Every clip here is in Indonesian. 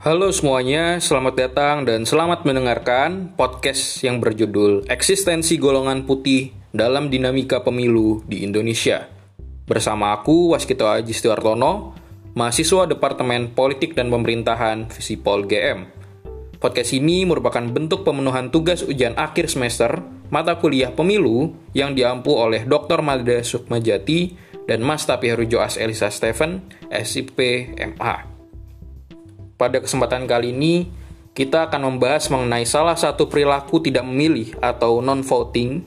Halo semuanya, selamat datang dan selamat mendengarkan podcast yang berjudul Eksistensi Golongan Putih dalam Dinamika Pemilu di Indonesia. Bersama aku, Waskito Aji Stiwartono, mahasiswa Departemen Politik dan Pemerintahan Visipol GM. Podcast ini merupakan bentuk pemenuhan tugas ujian akhir semester mata kuliah pemilu yang diampu oleh Dr. Malda Sukmajati dan Mas Tapi Herujo As Elisa Stephen, SIP MA. Pada kesempatan kali ini, kita akan membahas mengenai salah satu perilaku tidak memilih atau non-voting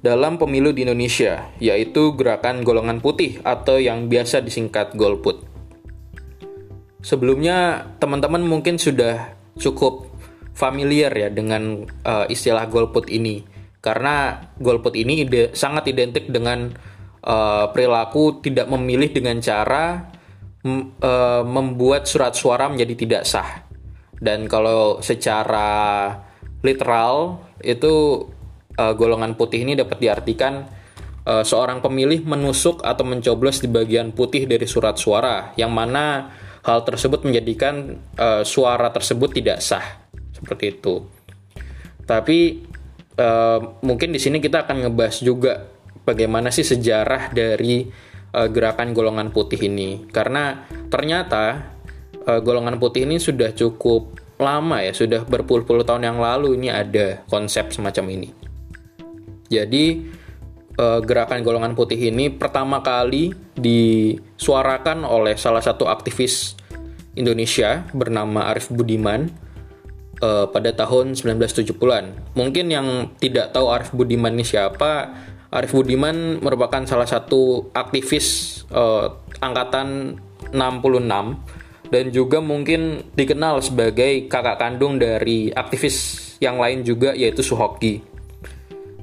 dalam pemilu di Indonesia, yaitu gerakan golongan putih atau yang biasa disingkat golput. Sebelumnya, teman-teman mungkin sudah cukup familiar ya dengan uh, istilah golput ini, karena golput ini ide, sangat identik dengan uh, perilaku tidak memilih dengan cara uh, membuat surat suara menjadi tidak sah. Dan kalau secara literal itu uh, golongan putih ini dapat diartikan uh, seorang pemilih menusuk atau mencoblos di bagian putih dari surat suara yang mana hal tersebut menjadikan uh, suara tersebut tidak sah. Seperti itu. Tapi uh, mungkin di sini kita akan ngebahas juga bagaimana sih sejarah dari uh, gerakan golongan putih ini karena ternyata uh, golongan putih ini sudah cukup lama ya sudah berpuluh-puluh tahun yang lalu ini ada konsep semacam ini jadi uh, gerakan golongan putih ini pertama kali disuarakan oleh salah satu aktivis Indonesia bernama Arif Budiman uh, pada tahun 1970-an. Mungkin yang tidak tahu Arif Budiman ini siapa, Arif Budiman merupakan salah satu aktivis uh, angkatan 66 dan juga mungkin dikenal sebagai kakak kandung dari aktivis yang lain juga yaitu Suhoki.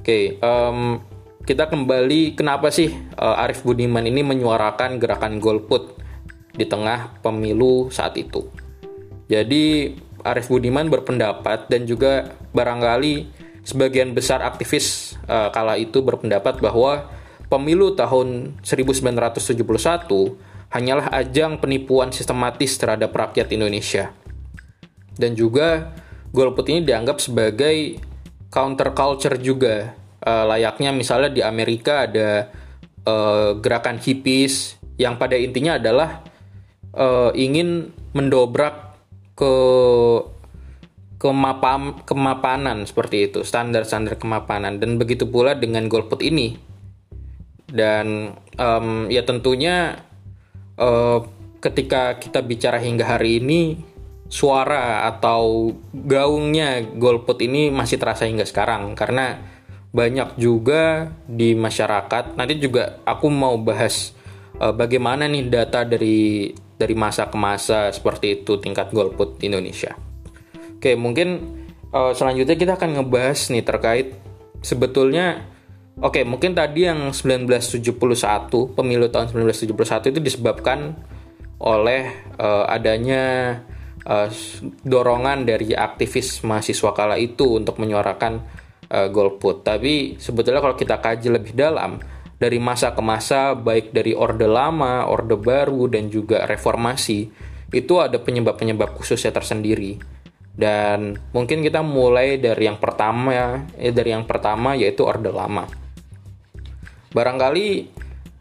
Oke, okay, um, kita kembali kenapa sih uh, Arif Budiman ini menyuarakan gerakan golput di tengah pemilu saat itu. Jadi Arif Budiman berpendapat dan juga barangkali sebagian besar aktivis uh, kala itu berpendapat bahwa pemilu tahun 1971 hanyalah ajang penipuan sistematis terhadap rakyat Indonesia. Dan juga golput ini dianggap sebagai counterculture juga. Uh, layaknya misalnya di Amerika ada uh, gerakan hippies yang pada intinya adalah uh, ingin mendobrak ke kemapam, kemapanan seperti itu, standar-standar kemapanan dan begitu pula dengan golput ini. Dan um, ya tentunya uh, ketika kita bicara hingga hari ini suara atau gaungnya golput ini masih terasa hingga sekarang karena banyak juga di masyarakat. Nanti juga aku mau bahas uh, bagaimana nih data dari dari masa ke masa seperti itu tingkat golput di Indonesia. Oke, mungkin uh, selanjutnya kita akan ngebahas nih terkait sebetulnya Oke, mungkin tadi yang 1971, pemilu tahun 1971 itu disebabkan oleh uh, adanya uh, dorongan dari aktivis mahasiswa kala itu untuk menyuarakan uh, golput. Tapi sebetulnya kalau kita kaji lebih dalam, dari masa ke masa, baik dari Orde Lama, Orde Baru, dan juga Reformasi, itu ada penyebab-penyebab khususnya tersendiri dan mungkin kita mulai dari yang pertama ya dari yang pertama yaitu orde lama. Barangkali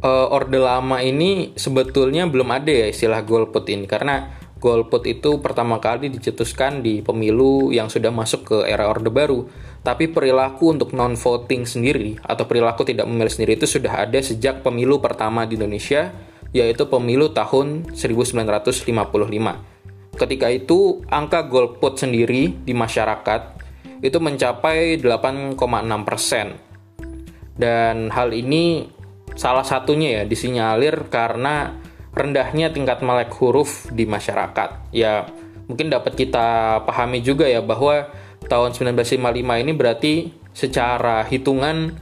uh, orde lama ini sebetulnya belum ada ya istilah golput ini. Karena golput itu pertama kali dicetuskan di pemilu yang sudah masuk ke era orde baru. Tapi perilaku untuk non voting sendiri atau perilaku tidak memilih sendiri itu sudah ada sejak pemilu pertama di Indonesia yaitu pemilu tahun 1955 Ketika itu, angka golput sendiri di masyarakat itu mencapai 8,6 persen. Dan hal ini salah satunya ya disinyalir karena rendahnya tingkat melek huruf di masyarakat. Ya, mungkin dapat kita pahami juga ya bahwa tahun 1955 ini berarti secara hitungan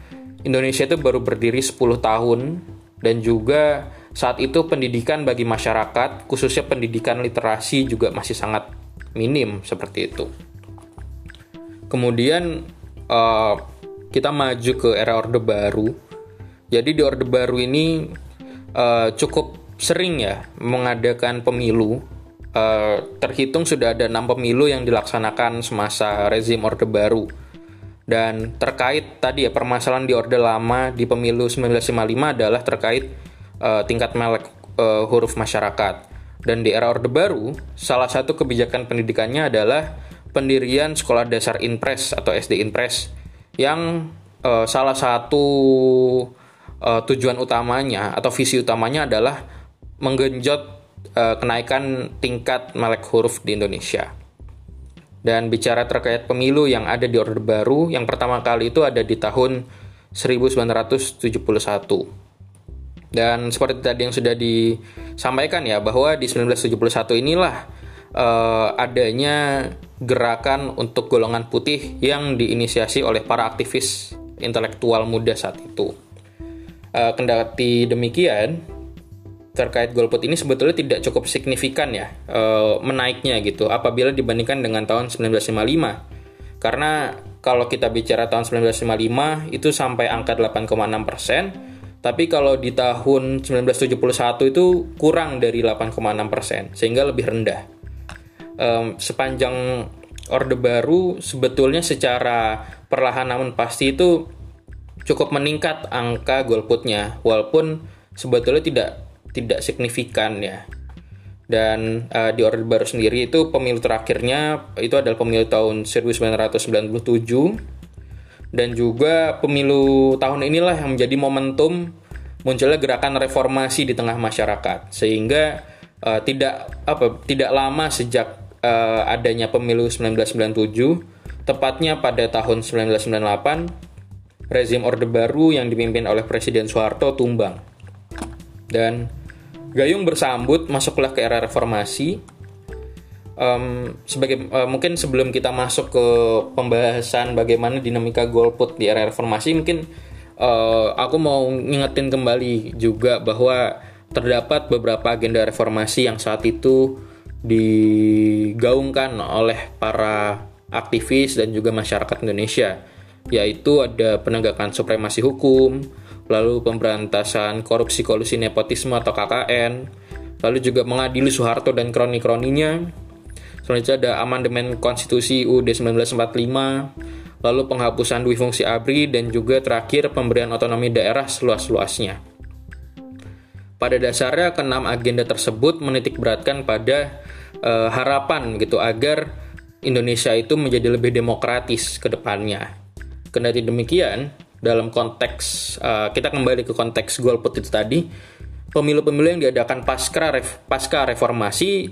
Indonesia itu baru berdiri 10 tahun dan juga saat itu pendidikan bagi masyarakat, khususnya pendidikan literasi juga masih sangat minim seperti itu. Kemudian uh, kita maju ke era Orde Baru. Jadi di Orde Baru ini uh, cukup sering ya mengadakan pemilu uh, terhitung sudah ada enam pemilu yang dilaksanakan semasa rezim Orde Baru. Dan terkait tadi ya permasalahan di Orde Lama di pemilu 1955 adalah terkait uh, tingkat melek uh, huruf masyarakat. Dan di era Orde Baru, salah satu kebijakan pendidikannya adalah pendirian sekolah dasar Inpres atau SD Inpres yang uh, salah satu uh, tujuan utamanya atau visi utamanya adalah menggenjot uh, kenaikan tingkat melek huruf di Indonesia. Dan bicara terkait pemilu yang ada di Orde Baru, yang pertama kali itu ada di tahun 1971. Dan seperti tadi yang sudah disampaikan ya, bahwa di 1971 inilah uh, adanya gerakan untuk golongan putih yang diinisiasi oleh para aktivis intelektual muda saat itu. Uh, kendati demikian, terkait golput ini sebetulnya tidak cukup signifikan ya uh, menaiknya gitu apabila dibandingkan dengan tahun 1955 karena kalau kita bicara tahun 1955 itu sampai angka 8,6 persen tapi kalau di tahun 1971 itu kurang dari 8,6 persen sehingga lebih rendah um, sepanjang Orde Baru sebetulnya secara perlahan namun pasti itu cukup meningkat angka golputnya walaupun sebetulnya tidak tidak signifikan ya. Dan uh, di Orde Baru sendiri itu pemilu terakhirnya itu adalah pemilu tahun 1997 dan juga pemilu tahun inilah yang menjadi momentum munculnya gerakan reformasi di tengah masyarakat sehingga uh, tidak apa tidak lama sejak uh, adanya pemilu 1997 tepatnya pada tahun 1998 rezim Orde Baru yang dipimpin oleh Presiden Soeharto tumbang dan Gayung bersambut masuklah ke era reformasi. Um, sebagai uh, mungkin sebelum kita masuk ke pembahasan bagaimana dinamika golput di era reformasi, mungkin uh, aku mau ngingetin kembali juga bahwa terdapat beberapa agenda reformasi yang saat itu digaungkan oleh para aktivis dan juga masyarakat Indonesia, yaitu ada penegakan supremasi hukum, lalu pemberantasan korupsi kolusi nepotisme atau KKN, lalu juga mengadili Soeharto dan kroni-kroninya. Selanjutnya ada amandemen konstitusi UUD 1945, lalu penghapusan dui fungsi ABRI dan juga terakhir pemberian otonomi daerah seluas-luasnya. Pada dasarnya keenam agenda tersebut menitik beratkan pada uh, harapan gitu agar Indonesia itu menjadi lebih demokratis ke depannya. Kendati demikian, dalam konteks uh, kita kembali ke konteks golput itu tadi pemilu-pemilu yang diadakan pasca ref, pasca reformasi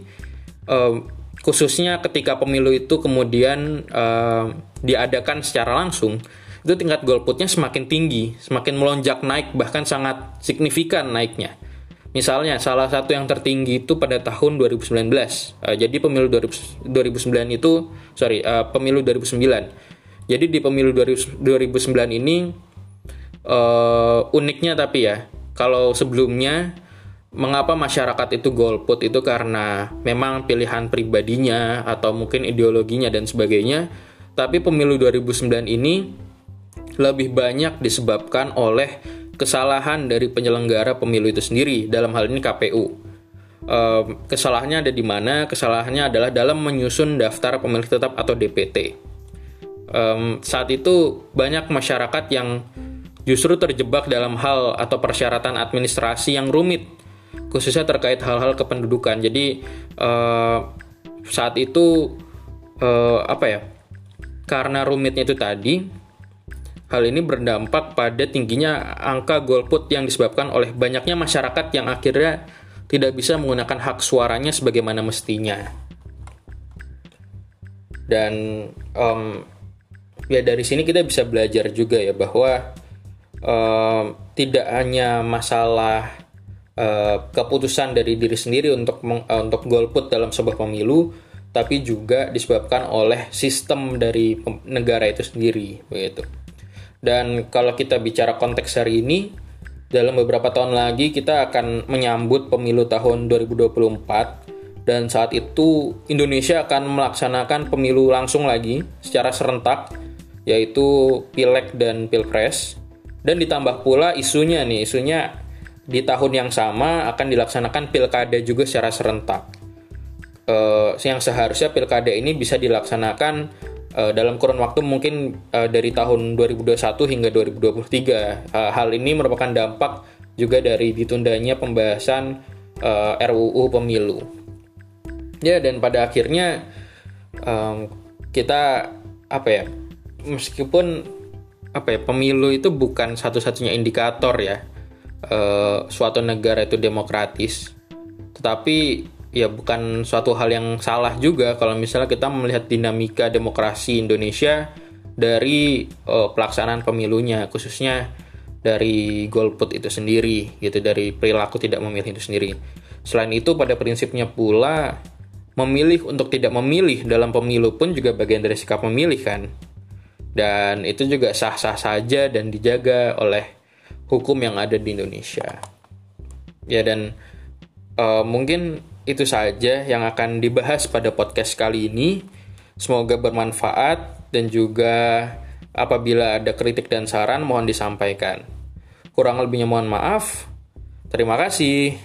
uh, khususnya ketika pemilu itu kemudian uh, diadakan secara langsung itu tingkat golputnya semakin tinggi semakin melonjak naik bahkan sangat signifikan naiknya Misalnya salah satu yang tertinggi itu pada tahun 2019. Uh, jadi pemilu 2000, 2009 itu sorry uh, pemilu 2009 jadi di pemilu 2009 ini uh, uniknya tapi ya, kalau sebelumnya mengapa masyarakat itu golput itu karena memang pilihan pribadinya atau mungkin ideologinya dan sebagainya. Tapi pemilu 2009 ini lebih banyak disebabkan oleh kesalahan dari penyelenggara pemilu itu sendiri dalam hal ini KPU. Kesalahannya ada di mana? Kesalahannya adalah dalam menyusun daftar pemilih tetap atau DPT saat itu banyak masyarakat yang justru terjebak dalam hal atau persyaratan administrasi yang rumit, khususnya terkait hal-hal kependudukan. Jadi uh, saat itu uh, apa ya? Karena rumitnya itu tadi, hal ini berdampak pada tingginya angka golput yang disebabkan oleh banyaknya masyarakat yang akhirnya tidak bisa menggunakan hak suaranya sebagaimana mestinya. Dan um, ya dari sini kita bisa belajar juga ya bahwa uh, tidak hanya masalah uh, keputusan dari diri sendiri untuk uh, untuk golput dalam sebuah pemilu tapi juga disebabkan oleh sistem dari negara itu sendiri begitu. Dan kalau kita bicara konteks hari ini dalam beberapa tahun lagi kita akan menyambut pemilu tahun 2024 dan saat itu Indonesia akan melaksanakan pemilu langsung lagi secara serentak yaitu Pileg dan Pilpres dan ditambah pula isunya nih isunya di tahun yang sama akan dilaksanakan pilkada juga secara serentak uh, yang seharusnya pilkada ini bisa dilaksanakan uh, dalam kurun waktu mungkin uh, dari tahun 2021 hingga 2023. Uh, hal ini merupakan dampak juga dari ditundanya pembahasan uh, RUU pemilu. Ya dan pada akhirnya um, kita apa ya meskipun apa ya pemilu itu bukan satu-satunya indikator ya uh, suatu negara itu demokratis tetapi ya bukan suatu hal yang salah juga kalau misalnya kita melihat dinamika demokrasi Indonesia dari uh, pelaksanaan pemilunya khususnya dari golput itu sendiri gitu dari perilaku tidak memilih itu sendiri. Selain itu pada prinsipnya pula memilih untuk tidak memilih dalam pemilu pun juga bagian dari sikap memilih kan? Dan itu juga sah-sah saja dan dijaga oleh hukum yang ada di Indonesia. Ya dan uh, mungkin itu saja yang akan dibahas pada podcast kali ini. Semoga bermanfaat dan juga apabila ada kritik dan saran mohon disampaikan. Kurang lebihnya mohon maaf. Terima kasih.